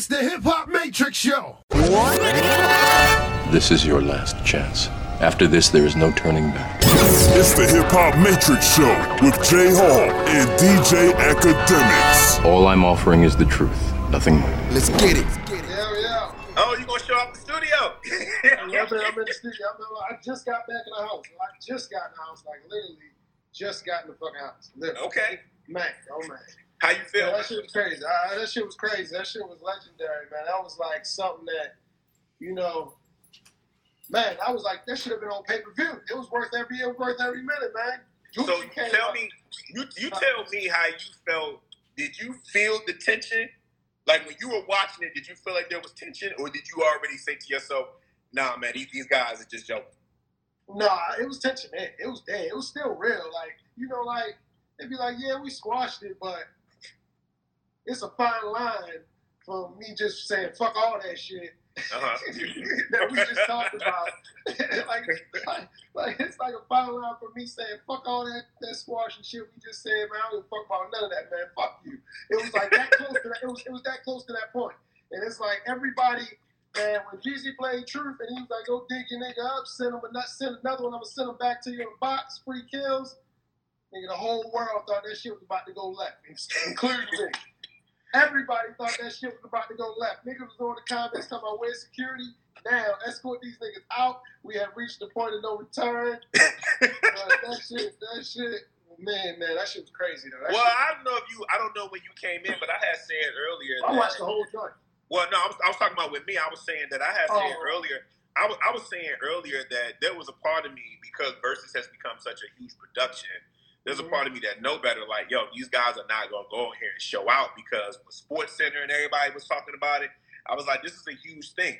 It's the Hip Hop Matrix Show. This is your last chance. After this, there is no turning back. It's the Hip Hop Matrix Show with Jay Hall and DJ Academics. All I'm offering is the truth, nothing more. Let's get it. Hell yeah. Oh, you gonna show up the studio? I'm, in, I'm in the studio. I'm, I just got back in the house. I just got in the house, like literally just got in the fucking house. Literally. okay. Man, oh man. How you feel? Yeah, that shit was crazy. Uh, that shit was crazy. That shit was legendary, man. That was like something that, you know, man, I was like, that should have been on pay per view. It was worth every, it was worth every minute, man. so you tell out- me, you you tell me how you felt. Did you feel the tension? Like when you were watching it, did you feel like there was tension, or did you already say to yourself, "Nah, man, these, these guys are just joking"? Nah, it was tension there. It was there. It was still real. Like, you know, like, they'd be like, yeah, we squashed it, but it's a fine line from me just saying, fuck all that shit Uh-huh. that we just talked about. like, like, like, it's like a fine line for me saying, fuck all that, that squash and shit we just said, man. I don't give a fuck about none of that, man. Fuck you. It was like that close to that. It was, it was that close to that point. And it's like everybody, man, when Jeezy played Truth and he was like, go dig your nigga up, send him, a, send another one, I'm gonna send him back to you in a box, free kills. Nigga, the whole world thought that shit was about to go left, including me. Everybody thought that shit was about to go left. Niggas was on the comments talking about where's security. Now, escort these niggas out. We have reached the point of no return. Uh, that shit, that shit, man, man, that shit was crazy though. That well, shit- I don't know if you, I don't know when you came in, but I had said earlier. I watched the whole joint. Well, no, I was, I was talking about with me. I was saying that I had said Oh. earlier. I was, I was saying earlier that there was a part of me because Verzuz has become such a huge production. There's a Mhm. part of me that know better. Like, yo, these guys are not gonna go in here and show out because the Sports Center and everybody was talking about it. I was like, this is a huge thing.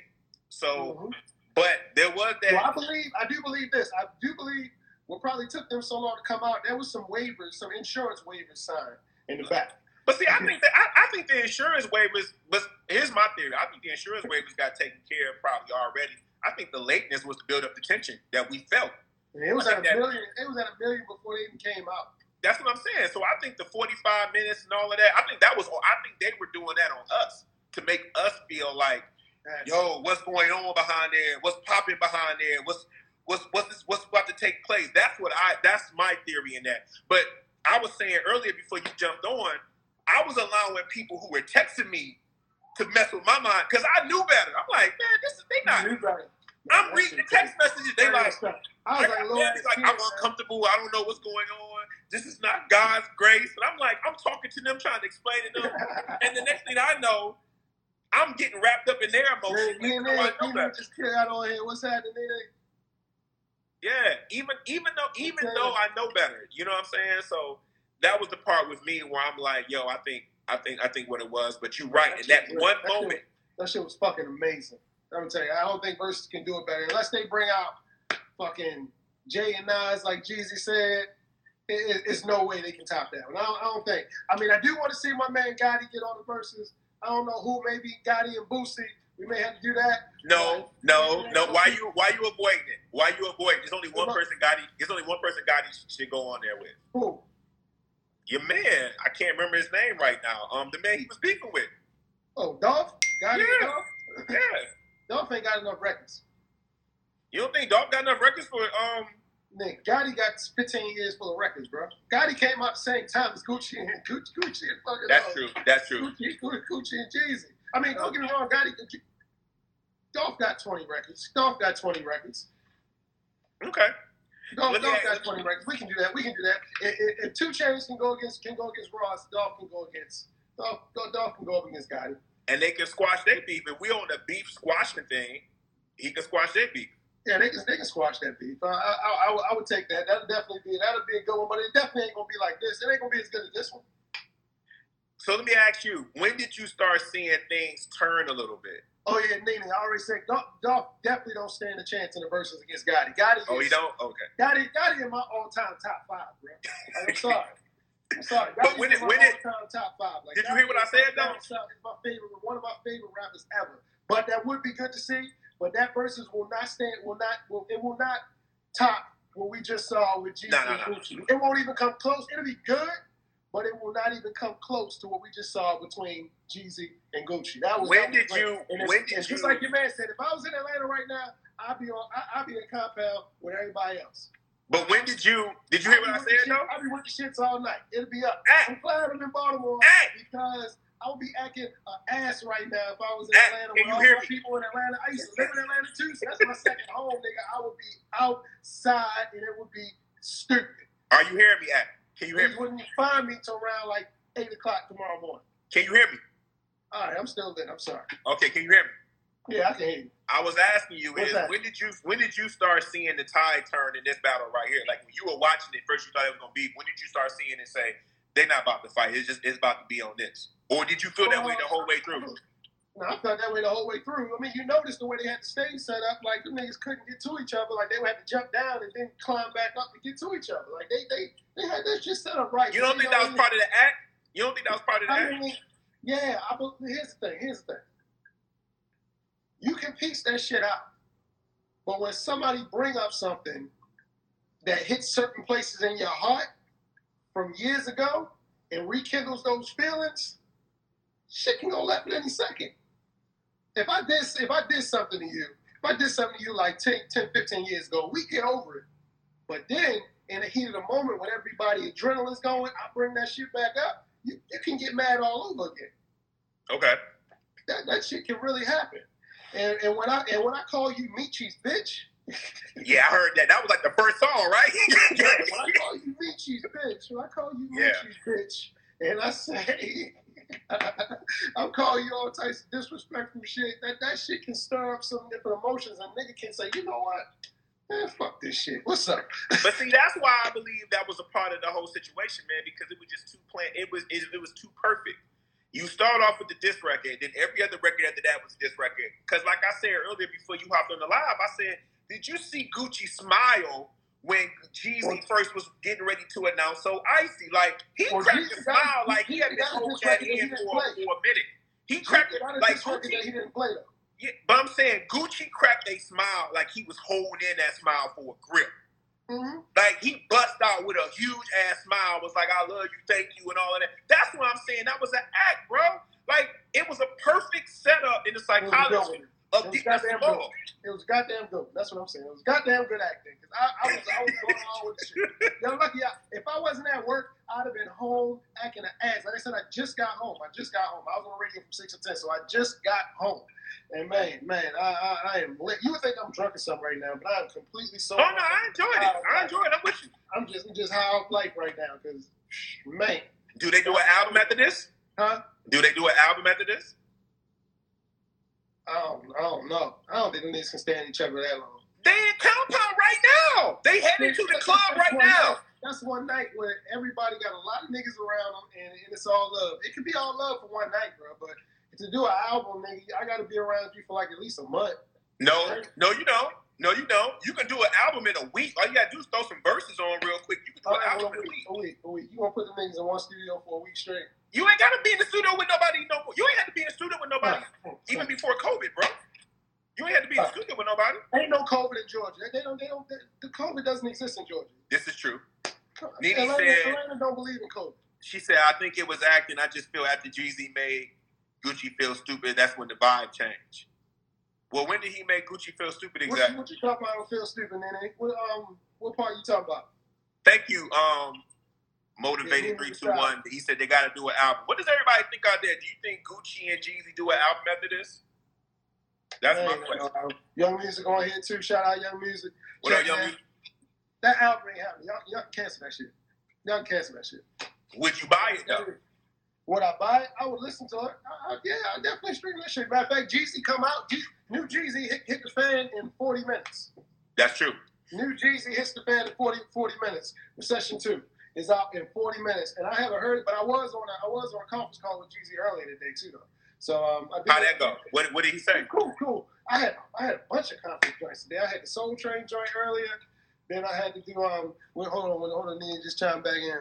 So, Mhm. but there was that. Well, I believe, I do believe this. I do believe what probably took them so long to come out. There was some waivers, some insurance waivers signed in the back. But see, I think that I, I think the insurance waivers. But here's my theory. I think the insurance waivers got taken care of probably already. I think the lateness was to build up the tension that we felt. It was I at a million. It was at a million before they even came out. That's what I'm saying. So I think the 45 minutes and all of that. I think that was. I think they were doing that on us to make us feel like, That's- yo, what's going on behind there? What's popping behind there? What's what's what's this, what's about to take place? That's what I. That's my theory in that. But I was saying earlier before you jumped on, I was allowing people who were texting me to mess with my mind because I knew better. I'm like, man, this is they not. I'm reading the text messages. They like. I was I like, Lord, family, like I'm uncomfortable. I don't know what's going on. This is not God's grace. And I'm like, I'm talking to them, trying to explain it to them. and the next thing I know, I'm getting wrapped up in their emotions. Me even and though I Ed, know me better. and just kid out on here. What's happening? Yeah, even even though even Okay. though I know better, you know what I'm saying. So that was the part with me where I'm like, yo, I think I think I think what it was. But you're right. In that shit one that shit moment, That shit was fucking amazing. I'm gonna tell you, I don't think Verzuz can do it better unless they bring out fucking Jay and Nas, like Jeezy said. It, it, it's no way they can top that one. I don't, I don't think. I mean, I do want to see my man Gotti get on the Verzuz. I don't know who, maybe Gotti and Boosie. We may have to do that. no, no, no. Why you why you avoiding it? Why you avoiding? There's only one person Gotti. There's only one person Gotti should go on there with. Who? Your man, I can't remember his name right now. Um, the man he was beefing with. Oh, Dolph? Gotti Yeah. Dolph? Yeah. Dolph ain't got enough records. You don't think Dolph got enough records for um? Nick, Gotti got 15 years full of records, bro. Gotti came out the same time as Gucci and Gucci, Gucci and fucking That's uh, true. That's true. Gucci, Gucci, Gucci and Jeezy. I mean, don't get me wrong, Gotti. Dolph got 20 records. Dolph got 20 records. Okay. Dolph, Dolph got 20 records. We can do that. We can do that. If, if, if 2 Chainz can go against can go against Ross, Dolph can go against Dolph. Dolph can go up against Gotti. And they can squash their beef. If we on the beef squashing thing, he can squash their beef. Yeah, they can they can squash that beef. I, I, I, would- I would take that. That'll definitely be that'll be a good one, but it definitely ain't gonna be like this. It ain't gonna be as good as this one. So let me ask you: When did you start seeing things turn a little bit? Oh yeah, Nene, I already said Dolph, Dolph definitely don't stand a chance in the Verzuz against Gotti. Gotti, Oh, is, you don't? Okay. Gotti, Gotti in my all-time top five, bro. Like, I'm sorry. I'm sorry. But when it- when it- top five. Like, Did you hear what I said, though? Is my favorite, one of my favorite rappers ever. But that would be good to see. But that Verzuz will not stand. Will not. Will, it will not top what we just saw with Jeezy No, no, and no. Gucci. It won't even come close. It'll be good, but it will not even come close to what we just saw between Jeezy and Gucci. That was When that did you- And when did and just you- like your man said, if I was in Atlanta right now, I'd be on. I- I'd be in compound with everybody else. But when did you did you hear what I I'd be with said the though? I'd be with the shits all night. It'll be up. Hey. I'm glad I'm in Baltimore Hey, because would be acting an ass right now if I was in Hey, Atlanta with you all hear my me? people in Atlanta. I used to live in Atlanta too, so that's my second home, nigga. I would be outside and it would be stupid. are you hearing me? At? Can you hear me? You me? wouldn't find me till around like eight o'clock tomorrow morning. Can you hear me? All right, I'm still lit. I'm sorry. Okay, can you hear me? Yeah, I can hear you. I was asking you What's is that? when did you when did you start seeing the tide turn in this battle right here? Like when you were watching it first, you thought it was gonna be. When did you start seeing it say they're not about to fight? It's just it's about to be on this. Or did you feel that way the whole way through? No, I felt that way the whole way through. I mean, you noticed the way they had the stage set up, like the niggas couldn't get to each other, like they would have to jump down and then climb back up to get to each other. Like they they, they had that shit set up right. You don't think that was part of the act? You don't think that was part of the I act? mean, yeah, I here's the thing. Here's the thing. You can piece that shit out, but when somebody bring up something that hits certain places in your heart from years ago and rekindles those feelings, shit can go left at any second. If I did, if I did something to you, if I did something to you like 10, 10 15 years ago, we get over it. But then, in the heat of the moment, when everybody adrenaline's going, I bring that shit back up. You, you can get mad all over again. Okay. That, that shit can really happen. And, and when I and when I call you Michi's bitch, Yeah, I heard that. That was like the first song, right? when I call you Michi's bitch, when I call you Yeah. Michi's bitch, and I say I'm calling you all types of disrespectful shit, that that shit can stir up some different emotions, and nigga can say, you know what, man, fuck this shit. What's up? But see, that's why I believe that was a part of the whole situation, man, because it was just too plain. It was it, it was too perfect. You start off with the diss record, then every other record after that was a diss record. Because, like I said earlier, before you hopped on the live, I said, "Did you see Gucci smile when Jeezy first was getting ready to announce so icy? Like he cracked a smile, like he had Jeezy been holding that he in for, for a minute. He cracked it like record that he didn't play though. Yeah, but I'm saying Gucci cracked a smile like he was holding in that smile for a grip. Mm-hmm. Like he bust out with a huge ass smile, was like, I love you, thank you, and all of that. That's what I'm saying. That was an act, bro. Like it was a perfect setup in the psychology of It was goddamn good. It was goddamn good. That's what I'm saying. It was goddamn good acting. Cause I, I was I was going on with shit. Yo, lucky I, if I wasn't at work, I'd have been home acting an ass. Like I said, I just got home. I just got home. I was on the radio from six to ten, so I just got home. And man, man, I, I, I am lit. You would think I'm drunk or something right now, but I am completely Oh sober. no, I enjoyed it. I enjoyed it. I'm with you. I'm just I'm just high off life right now, cause man, Do they do an album after this? huh? Do they do an album after this? I don't, I don't know. I don't think the niggas can stand each other that long. They in compound right now. They headed to the club right now. night- That's one night where everybody got a lot of niggas around them, and, and it's all love. It could be all love for one night, bro. But to do an album, nigga, I got to be around you for like at least a month. No, no, you don't. No, you don't. You can do an album in a week. All you gotta do is throw some verses on real quick. You can do All an right, album in a week, week. a week, a week. You gonna put the niggas in one studio for a week straight? You ain't gotta be in the studio with nobody no more. You ain't had to be in the studio with nobody even before COVID, bro. You ain't had to be in the studio with nobody. Ain't no COVID in Georgia. They don't. They don't. They, the COVID doesn't exist in Georgia. This is true. Nene Atlanta, said- Atlanta don't believe in COVID. She said, I think it was acting. I just feel after Jeezy made Gucci feel stupid, that's when the vibe changed. Well, when did he make Gucci feel stupid exactly? what you talking about? Feel stupid, nene. What um, what part you talking about? Thank you, um, Motivated three two one. he two said they got to do an album. What does everybody think out there? Do you think Gucci and Jeezy do an album after this? That's my Man, question. uh, young music on here too. Shout out Young Music. What up, young that. music? That album ain't happening. Y'all, y'all cancel that shit. Y'all can cancel that shit. Would you buy it though? Would I buy it? I would listen to it. I, I, yeah, I definitely stream that shit. Matter of fact, Jeezy come out. G, new Jeezy hit, hit the fan in 40 minutes. That's true. New Jeezy hits the fan in 40, 40 minutes. Recession 2 is out in 40 minutes. And I haven't heard it, but I was on a, I was on a conference call with Jeezy earlier today too, though. So um, How'd that go? What, what did he say? Cool, cool. I had I had a bunch of conference joints today. I had the Soul Train joint earlier. Then I had to do um. Wait, hold on, hold on. Then just chime back in.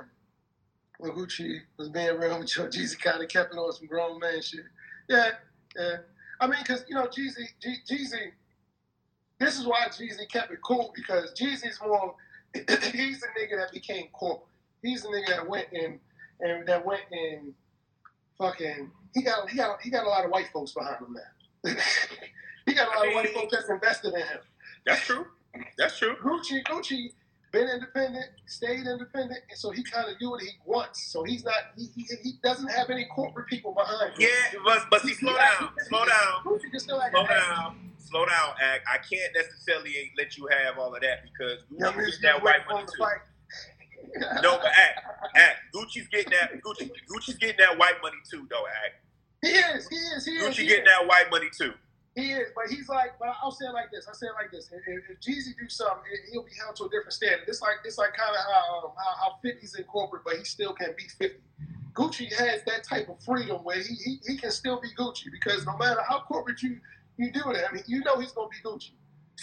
When Gucci was being real with you, Jeezy kind of kept it on some grown man shit. Yeah, yeah. I mean, cause you know Jeezy, G- Jeezy. This is why Jeezy kept it cool because Jeezy's more. he's the nigga that became corporate. He's the nigga that went and and that went and fucking he got he got he got a lot of white folks behind him now. he got a lot I of white folks that's invested in him. That's true. That's true. Gucci, Gucci, been independent, stayed independent, and so he kind of do what he wants. So he's not, he, he, he doesn't have any corporate people behind him. Yeah, but but see, slow down, slow down, Gucci still act slow down, slow down. Act. I can't necessarily let you have all of that because Gucci's Music getting that white money too. him to fight. No, but act, act. Gucci's getting that. Gucci, Gucci's getting that white money too, though. Act. He is, he is, he is. Gucci getting is. that white money too. He is, but he's like, but I'll say it like this. I say it like this. If, if- if Jeezy do something, he'll be held to a different standard. It's like it's like kind of how, um, how how 50's in corporate, but he still can be 50. Gucci has that type of freedom where he, he, he can still be Gucci because no matter how corporate you you do it, I mean, you know he's gonna be Gucci.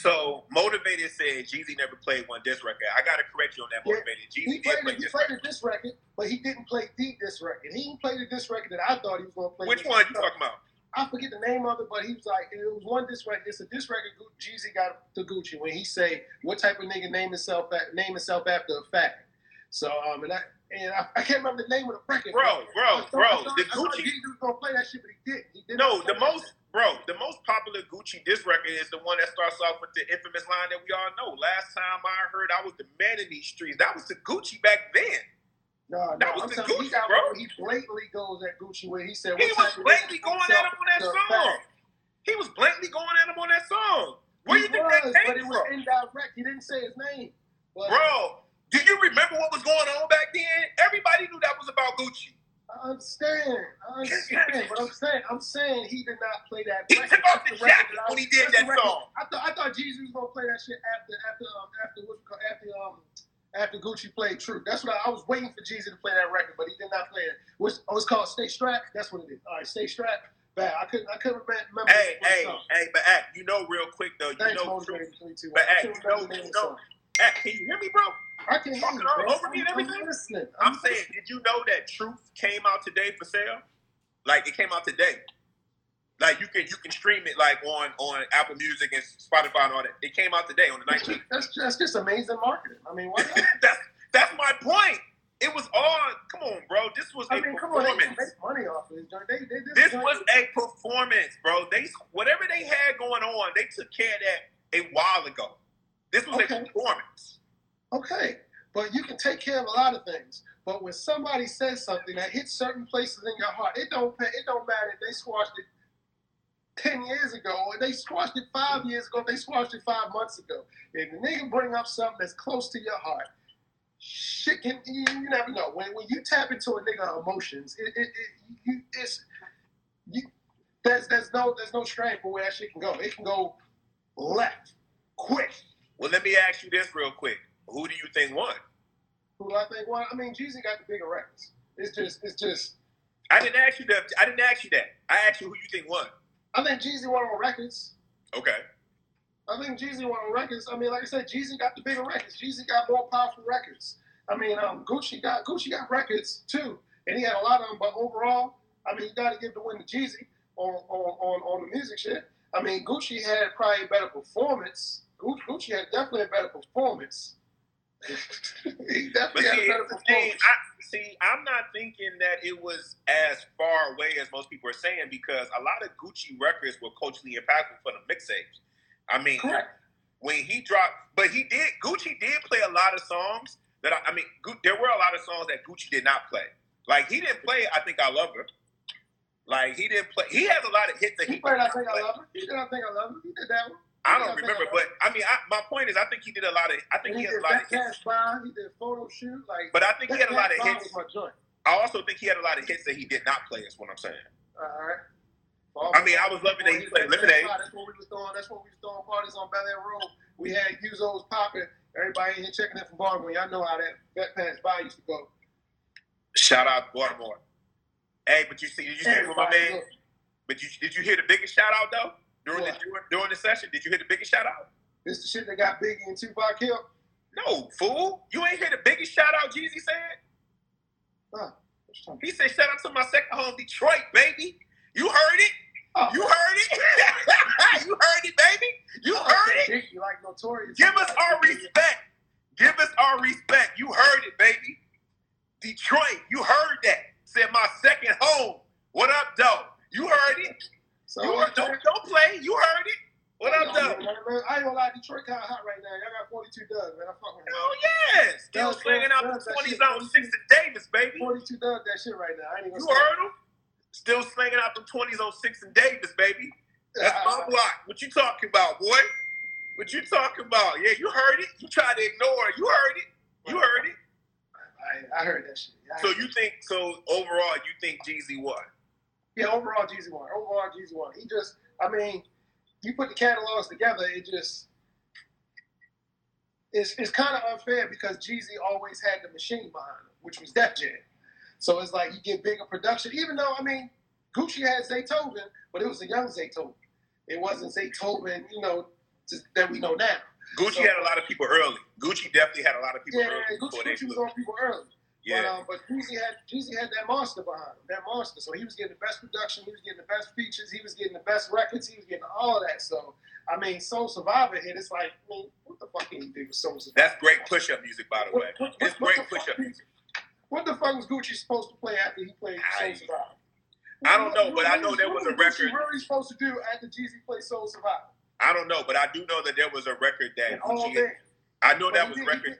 So motivated said Jeezy never played one diss record. I gotta correct you on that. Yeah, Motivated. He Jeezy did played, play he played record. the diss record, but he didn't play the diss record. He didn't play the diss record that I thought he was gonna play. Which one you talking about? I forget the name of it, but he was like, it was one diss record. It's a diss record Jeezy got to Gucci when he say, "What type of nigga name himself name himself after a fact?" So um, and I and I, I can't remember the name of the record. Bro, bro, thought- bro, I thought, the I Gucci- was gonna play that shit, but he didn't. He did No, the most, bro, the most popular Gucci diss record is the one that starts off with the infamous line that we all know. Last time I heard I was the man in these streets. That was the Gucci back then. No, no, that was I'm the he Gucci, got bro. He blatantly goes at Gucci where he said, He "What was blatantly going at him on that song. fact?" He was blatantly going at him on that song. Where He you think was, that but came it was indirect. He didn't say his name. But Bro, do you remember what was going on back then? Everybody knew that was about Gucci. I understand. I understand. but I'm saying, I'm saying he did not play that. He record. took off the record jacket when he did that song. I thought I thought Jeezy was gonna play that shit after after um after what after um after Gucci played True. That's what I, I was waiting for Jeezy to play that record, but he did not play it. Which oh, it's called Stay Strapped. That's what it is. All right, Stay Strapped. Bad. I couldn't I couldn't remember. Hey, hey, song. hey, but act, you know real quick though, you Thanks, know, 22. But, I you know- remember the name of you know- act, can you hear me, bro? I can hear you, man. over me and I'm- everything? I'm listening. I'm saying, did you know that Truth came out today for sale? Like it came out today. Like you can you can stream it like on on Apple Music and Spotify and all that. It came out today on the 19th. That's that's just amazing marketing. I mean, why not? that's that's my point. It was all come on, bro. This was I a mean, come on, they performance. make money off of this. They, they, This joint- was a performance, bro. They whatever they had going on, they took care of that a while ago. This was Okay. a performance. Okay, but you can take care of a lot of things. But when somebody says something that hits certain places in your heart, it don't it don't matter if they squashed it ten years ago or they squashed it five years ago. They squashed it five months ago. If the nigga bring up something that's close to your heart, shit can you, you never know. When when you tap into a nigga emotions, it, it, it you it's you there's there's no there's no strain for where that shit can go. It can go left quick. Well, let me ask you this real quick. Who do you think won? Who do I think? won? I mean, Jeezy got the bigger records. It's just, it's just. I didn't ask you that. I didn't ask you that. I asked you who you think won. I think Jeezy won on records. Okay. I think Jeezy won on records. I mean, like I said, Jeezy got the bigger records. Jeezy got more powerful records. I mean, um, Gucci got Gucci got records too, and he had a lot of them. But overall, I mean, you got to give the win to Jeezy on on on, on the music shit. I mean, Gucci had probably a better performance. Gucci, Gucci had definitely a better performance. he But definitely had see, a better see, performance. I, see, I'm not thinking that it was as far away as most people are saying because a lot of Gucci records were culturally impactful for the mixtapes. I mean, Correct. when he dropped, but he did. Gucci did play a lot of songs that I, I mean, Gu- there were a lot of songs that Gucci did not play. Like he didn't play. I think I love her. Like he didn't play. He has a lot of hits that He he. played I Think not I. Love Her. He did I Think I Love Her. He did that one. I don't remember, but I mean, I, my point is, I think he did a lot of. I think he he had did a lot of hits. He did Photo Shoot. Like, But I think he had a lot of hits. was my joint. I also think he had a lot of hits that he did not play. Is what I'm saying. All right. Well, I mean, I was loving that he played Lemonade. That's what we was doing. That's what we was throwing parties on Bel Air Road. We had Uzos popping. Everybody in here checking in from Baltimore. Y'all know how that that pass by used to go. Shout out Baltimore. Hey, but you see, did you see what my man? But you did you hear the biggest shout out though during the during, during the session? Did you hear the biggest shout out? This the shit that got Biggie and Tupac killed. No, fool. You ain't hear the biggest shout out Jeezy said? Huh. What He said, shout out to my second home, Detroit, baby. You heard it. about? You heard it. you heard it, baby. You oh, heard it. You like notorious. Give us our respect. Give us our respect. You heard it, baby. Detroit, you heard that. Said my second home. What up, though? You heard it. So You heard, don't don't play. You heard it. What up, though? I ain't gonna lie, Detroit kind of hot right now. Y'all got 42 dubs, man. I fuck with Oh yeah, still Doug, slinging out the that twenties shit, on six to Davis, baby. 42 dubs, that shit right now. I ain't even You heard him? Still slinging out the twenties on six and Davis, baby. That's my block. What you talking about, boy? What you talking about? Yeah, you heard it. You tried to ignore it. You heard it. You heard it. I, I heard that shit. I So you think so overall you think Jeezy won? Yeah, overall Jeezy won. Overall Jeezy won. He just, I mean, you put the catalogs together, it just, it's, it's kind of unfair because Jeezy always had the machine behind him, which was Def Jam. So it's like you get bigger production, even though, I mean, Gucci had Zaytoven, but it was a young Zaytoven. It wasn't Zaytoven, you know, just, that we know now. Gucci So- had a lot of people early. Gucci definitely had a lot of people Yeah, early Gucci, before they Gucci was on people early. Yeah. But, um, but Jeezy had Jeezy had that monster behind him, that monster. So he was getting the best production, he was getting the best features, he was getting the best records, he was getting all of that. So I mean, Soul Survivor hit. It's like, I mean, what the fuck can you do with Soul Survivor? That's great push up music, by the way. What- what- It's what great push up music. What the fuck was Gucci supposed to play after he played I- Soul Survivor? I don't know, but I know there was a record. What record. really supposed to do after Jeezy played Soul Survivor? I don't know, but I do know that there was a record that Gucci. that. I know that was record.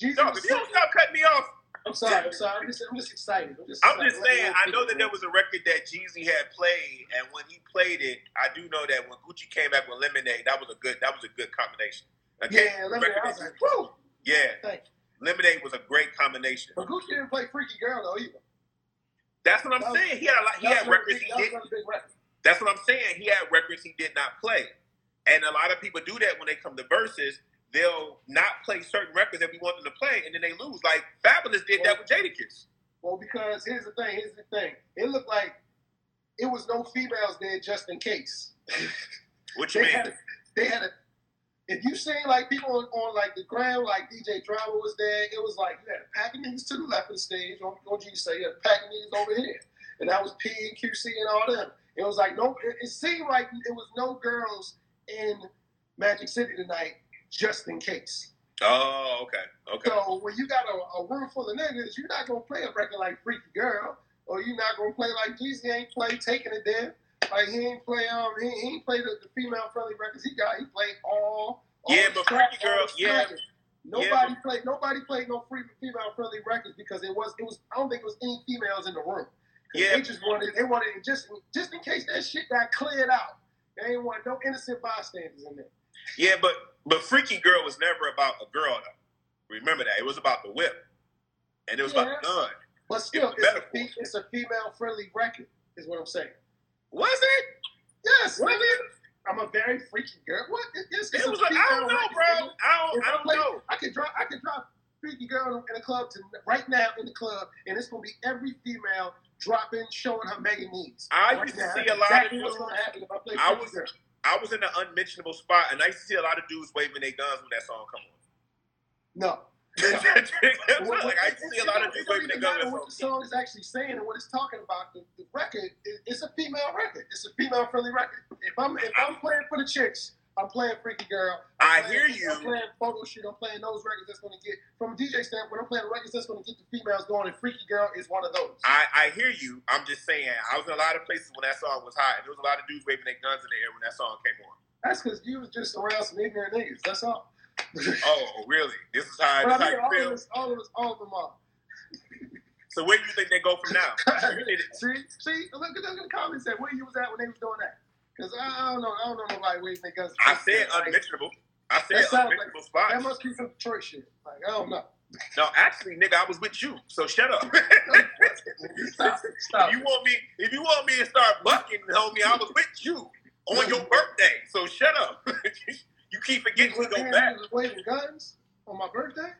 Jeezy No, if you don't stop cutting me off, I'm sorry. I'm sorry. I'm just, I'm just excited. I'm just, I'm just saying. I know that there was a record that Jeezy had played, and when he played it, I do know that when Gucci came back with Lemonade, that was a good. That was a good combination. Okay, Yeah, record I was like, woo. yeah. Lemonade was a great combination. But Gucci didn't play Freaky Girl though either. That's what I'm That was- saying. He had a lot. He had records big- he that did. record. That's what I'm saying. He had records he did not play, and a lot of people do that when they come to Verzuz. They'll not play certain records that we want them to play, and then they lose. Like Fabolous did that with Jadakiss. Well, because here's the thing. Here's the thing. It looked like it was no females there just in case. What you They mean? had, a, they had a. If you seen like people on, on like the ground, like DJ Drama was there, it was like you had a pack of niggas to the left of the stage. On OG say you had a pack of niggas over here, and that was P and QC and all them. It was like no. It, it seemed like it was no girls in Magic City tonight, just in case. Oh, okay, okay. So when you got a, a room full of niggas, you're not gonna play a record like Freaky Girl, or you're not gonna play like Jeezy ain't play Taking It There. Like he ain't play um he, he ain't play the, the female friendly records he got. He played all. all Yeah, but Freaky Girl- yeah. Nobody Yeah, played. Nobody played no free female friendly records because it was. It was. I don't think it was any females in the room. Yeah. They just wanted. They wanted it just just in case that shit got cleared out. They ain't want no innocent bystanders in there. Yeah, but but Freaky Girl was never about a girl though. Remember that it was about the whip, and it was about the gun. But still, was it's a, fe- it's a female friendly record. Is what I'm saying. Was it? Yes, Was it? I'm a very freaky girl. What? It, it's, it's It was. A, I female don't know, record, bro. I don't. I I don't play- know. I could drop. I could drop freaky girl in the club to right now in the club, and it's gonna be every female dropping, showing her mega needs. I Right used to see a lot Exactly of what's dudes- gonna happen if I play I freaky was- girl. I was in an unmentionable spot, and I used to see a lot of dudes waving their guns when that song come on. No. like I used to see a lot of It dudes waving their guns what the song. is actually saying and what it's talking about. The, the record, is it's a female record. It's a female friendly record. If I'm if I'm playing for the chicks, I'm playing Freaky Girl. I I'm hear you. I'm playing photo shoot. I'm playing those records that's going to get from a DJ standpoint. I'm playing records that's going to get the females going, and Freaky Girl is one of those. I, I hear you. I'm just saying. I was in a lot of places when that song was hot, and there was a lot of dudes waving their guns in the air when that song came on. That's because you was just around some ignorant niggas. That's all. Oh, really? This is how, but this I mean, all feel? of us, all of us, all of them are. So where do you think they go from now? see, see, look at, look at the comments that where you was at when they was doing that. Because I, don't know, I don't know nobody waving their guns. I said Like, unmentionable. I said unmentionable spots. That must be some Detroit shit. Like I don't know. No, actually, nigga, I was with you. So shut up. Stop, stop. If you want me, if you want me to start bucking, homie, I was with you on your birthday. So shut up. you keep forgetting we You go back. was waving guns on my birthday.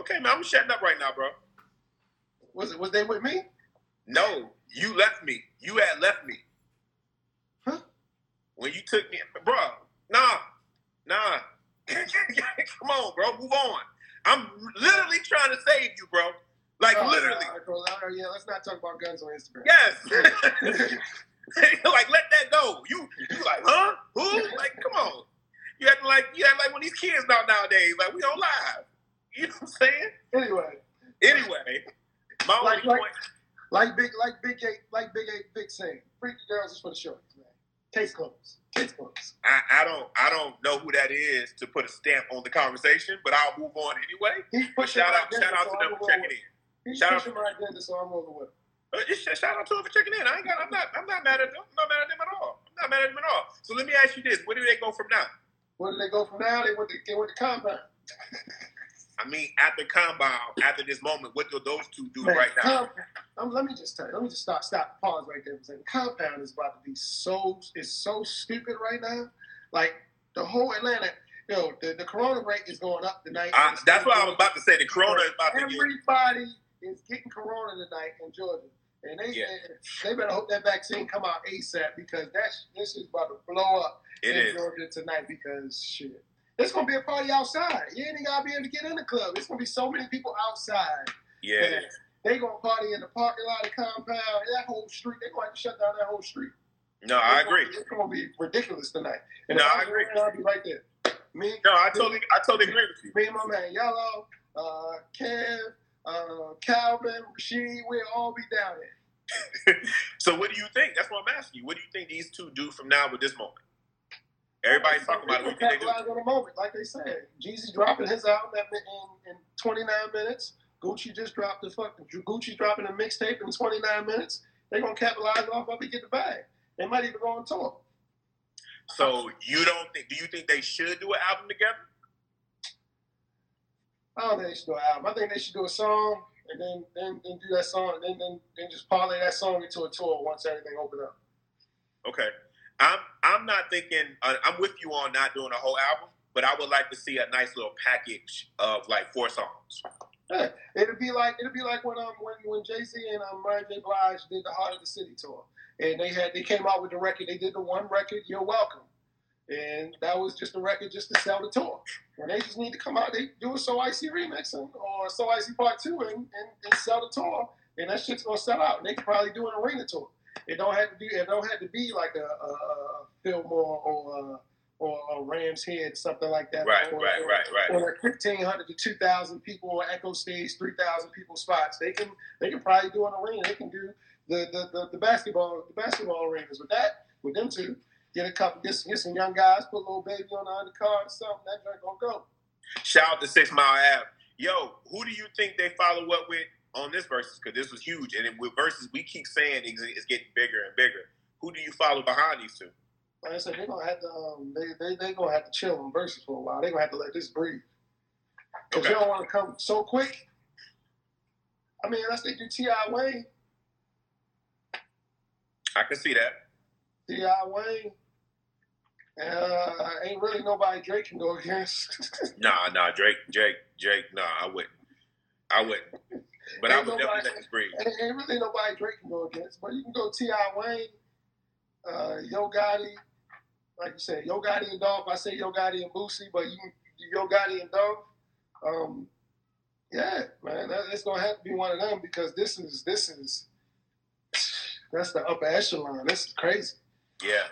Okay, man, I'm shutting up right now, bro. Was it? Was they with me? No, you left me. You had left me. When you took me, bro, nah, nah. Come on, bro, move on. I'm literally trying to save you, bro. Like oh, literally. Yeah, let's not talk about guns on Instagram. Yes. like let that go. You you like, huh? Who? Like, come on. You acting like you acting like when these kids out nowadays, like we don't live. You know what I'm saying? Anyway. Anyway. My like, only like, point like Big like Big Eight like Big Eight Big saying, freaky girls is for the shorties, man. Case closed. Case closed. I, I don't I don't know who that is to put a stamp on the conversation, but I'll move on anyway. He's But shout my out shout out to them for checking in. He's Shout out- pushing my agenda, so I'm rolling with. Uh, shout out to them for checking in. I ain't got I'm not I'm not mad at them. I'm not mad at them at all. I'm not mad at them at all. So let me ask you this: Where do they go from now? Where do they go from now? They went to, they went to compound. I mean, after combine, after this moment, what do those two do Man, right now? um, let me just tell you. Let me just stop. Stop. Pause right there for a second. Compound is about to be so. It's so stupid right now. Like the whole Atlanta. Yo, the, the corona rate is going up tonight. I, that's what I was about to say. The corona is about to get. Everybody is getting corona tonight in Georgia, and they Yeah. they better hope that vaccine come out ASAP because that's this is about to blow up It in is. Georgia tonight because shit. It's gonna be a party outside. You ain't gotta be able to get in the club. It's gonna be so many people outside. Yeah. They gonna party in the parking lot of compound. That whole street. They gonna have to shut down that whole street. No, I It's gonna- agree. It's gonna be ridiculous tonight. And No, I agree. I'll be right there. Me, No, I totally, I totally agree with you. me and my man Yellow, uh, Kev, uh, Calvin, Rasheed, we'll all be down there. So, what do you think? That's what I'm asking you. What do you think these two do from now with this moment? Everybody's talking about it. What do you think they do? Capitalize on the moment, like they said. Jeezy dropping his album at, in, in 29 minutes. Gucci just dropped the fucking Gucci dropping a mixtape in 29 minutes. They're gonna capitalize off of it, get the bag. They might even go on tour. So, you don't think? Do you think they should do an album together? I don't think they should do an album. I think they should do a song and then then, then do that song, then, then then just parlay that song into a tour once everything open up. Okay. I'm, I'm not thinking. Uh, I'm with you on not doing a whole album, but I would like to see a nice little package of like four songs. Yeah, it'll be like it'll be like when um when when Jay Z and um Mary J Blige did the Heart of the City tour, and they had they came out with the record. They did the one record, You're Welcome, and that was just a record just to sell the tour. When they just need to come out, they do a So Icy remix and, or So Icy Part Two and, and, and sell the tour, and that shit's gonna sell out. And they could probably do an arena tour. It don't have to be it don't have to be like a, a, a Fillmore or a, or a Rams Head something like that. Right, or, right, right, right. or like fifteen hundred to two thousand people or Echostage three thousand people spots. They can they can probably do an arena. They can do the the, the, the basketball the basketball arenas with that with them two. Get a couple get, some- get some young guys, put a little baby on the undercard or something. That joint gonna go. Shout out to Six Mile Ave. Yo, who do you think they follow up with on this Verzuz? Because this was huge, and with Verzuz, we keep saying it's, it's getting bigger and bigger. Who do you follow behind these two? Like I said, they're gonna have to um, they they they gonna have to chill on Verzuz for a while. They're gonna have to let this breathe. Cause Okay. you don't want to come so quick. I mean, unless they do Ti Wayne, I can see that. Ti Wayne. Uh, ain't really nobody Drake can go against. Nah, nah, Drake, Drake, Drake. Nah, I wouldn't. I wouldn't. But I Ain't would definitely nobody- let this breathe. ain't, ain't really nobody Drake can go against. But you can go Ti Wayne, uh, Yo Gotti, like you said, Yo Gotti and Dolph. I say Yo Gotti and Boosie, but you Yo Gotti and Dolph. Um, yeah, man, that, it's gonna have to be one of them because this is this is that's the upper echelon. This is crazy. Yeah,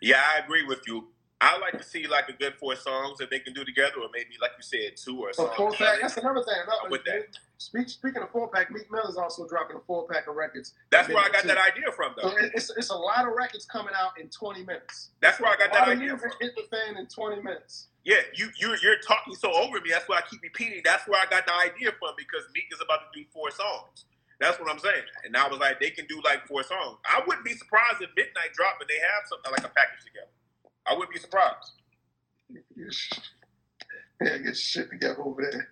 yeah, I agree with you. I like to see like a good four songs that they can do together, or maybe like you said, two or something. four pack. That's another thing. With that. Speak, speaking of four pack, Meek Mill is also dropping a four pack of records. That's where I got that idea from, though. it- it's, it's a lot of records coming out in 20 minutes. That's where I got that idea from. hit the fan in 20 minutes. Yeah, you you you're talking so over me. That's why I keep repeating. That's where I got the idea from because Meek is about to do four songs. That's what I'm saying. And I was like, they can do like four songs. I wouldn't be surprised if Midnight dropped and they have something like a package together. I wouldn't be surprised. Yeah, get shit together over there.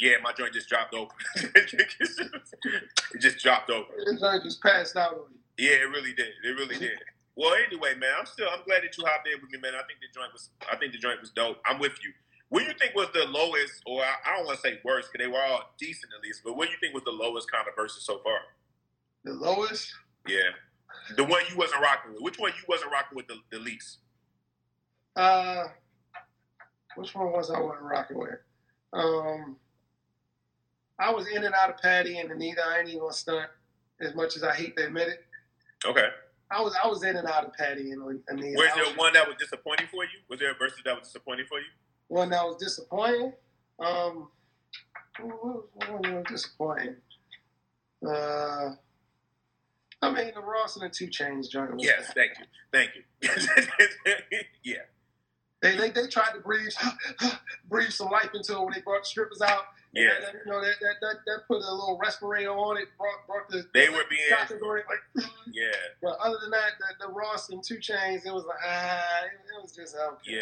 Yeah, my joint just dropped over. it just dropped over. This joint just passed out on you. Yeah, it really did. It really did. Well, anyway, man, I'm still I'm glad that you hopped in with me, man. I think the joint was I think the joint was dope. I'm with you. What do you think was the lowest, or I, I don't want to say worst, because they were all decent at least. But what do you think was the lowest kind of Verzuz so far? The lowest? Yeah, the one you wasn't rocking with. Which one you wasn't rocking with the, the least? Uh, which one was I wasn't rocking with? Um, I was in and out of Patty and Anita. I ain't even gonna stunt as much as I hate to admit it. Okay. I was I was in and out of Patty and Anita. Was there one that was disappointing for you? Was there a verse that was disappointing for you? one that was disappointing. Um, what was one that was disappointing? Uh, I mean, the Ross and the 2 Chainz joint. Yes, thank you, thank you. yeah, They, they they tried to breathe breathe some life into it when they brought the strippers out. Yeah. that, you know that, that that that put a little respirator on it. Brought brought the They were being- on it, like. Yeah, But other than that, the, the Ross and 2 Chainz, it was like ah, it, it was just um, yeah.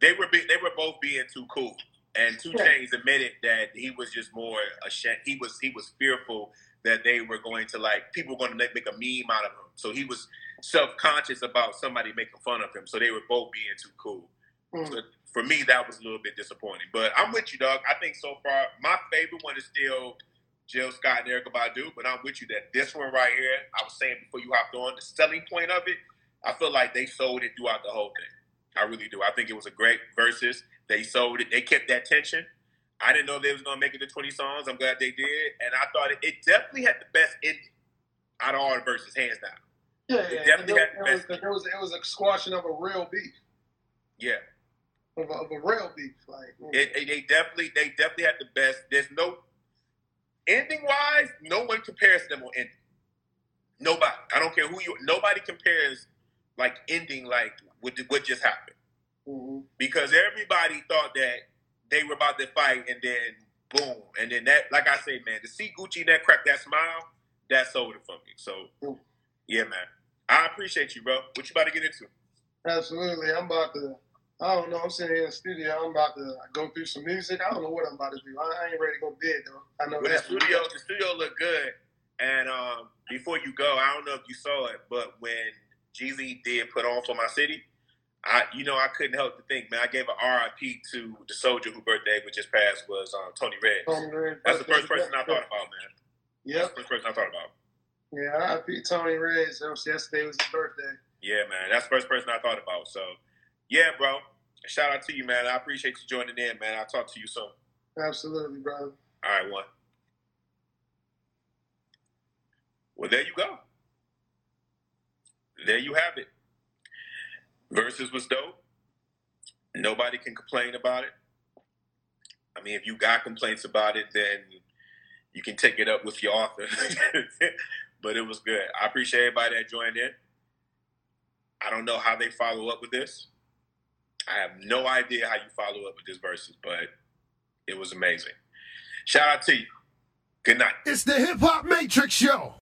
They were be, they were both being too cool, and Two Yeah. Chains admitted that he was just more ashamed. He was he was fearful that they were going to like people were going to make, make a meme out of him. So he was self conscious about somebody making fun of him. So they were both being too cool. Mm. So for me, that was a little bit disappointing. But I'm with you, dog. I think so far my favorite one is still Jill Scott and Erykah Badu. But I'm with you that this one right here, I was saying before you hopped on, the selling point of it, I feel like they sold it throughout the whole thing. I really do. I think it was a great Verzuz. They sold it. They kept that tension. I didn't know they was gonna make it to 20 songs. I'm glad they did, and I thought it, it definitely had the best ending out of all the Verzuz, hands down. yeah, It yeah. definitely It, had the best- it was it was a squashing of a real beef, Yeah, of a, of a real beef. Like it, it- they definitely they definitely had the best. There's no ending wise, no one compares to them on ending. Nobody. I don't care who you. Nobody compares like ending like what what just happened Mhm. because everybody thought that they were about to fight and then boom and then that like I say man to see Gucci that crack that smile that sold it for me. So Mm. yeah man, I appreciate you bro. What you about to get into? Absolutely. I'm about to. I don't know. I'm sitting here in the studio. I'm about to go through some music. I don't know what I'm about to do. I, I ain't ready to go to bed though. I know Well, the that. studio, the studio looked good. And um, before you go, I don't know if you saw it, but when Jeezy did put on for my city, I, you know, I couldn't help to think, man. I gave an RIP to the soldier whose birthday we just passed was um, Tony Red. Tony Red. That's the first person I thought about, man. The first person I thought about. Yeah, I beat Tony Red. Yesterday was his birthday. Yeah, man. That's the first person I thought about. So, yeah, bro. Shout out to you, man. I appreciate you joining in, man. I'll talk to you soon. Absolutely, brother. All right, one. Well, there you go. There you have it. Verzuz was dope. Nobody can complain about it. I mean, if you got complaints about it, then you can take it up with your author. but it was good. I appreciate everybody that joined in. I don't know how they follow up with this. I have no idea how you follow up with this Verzuz, but it was amazing. Shout out to you. Good night. It's the Hip Hop Matrix Show.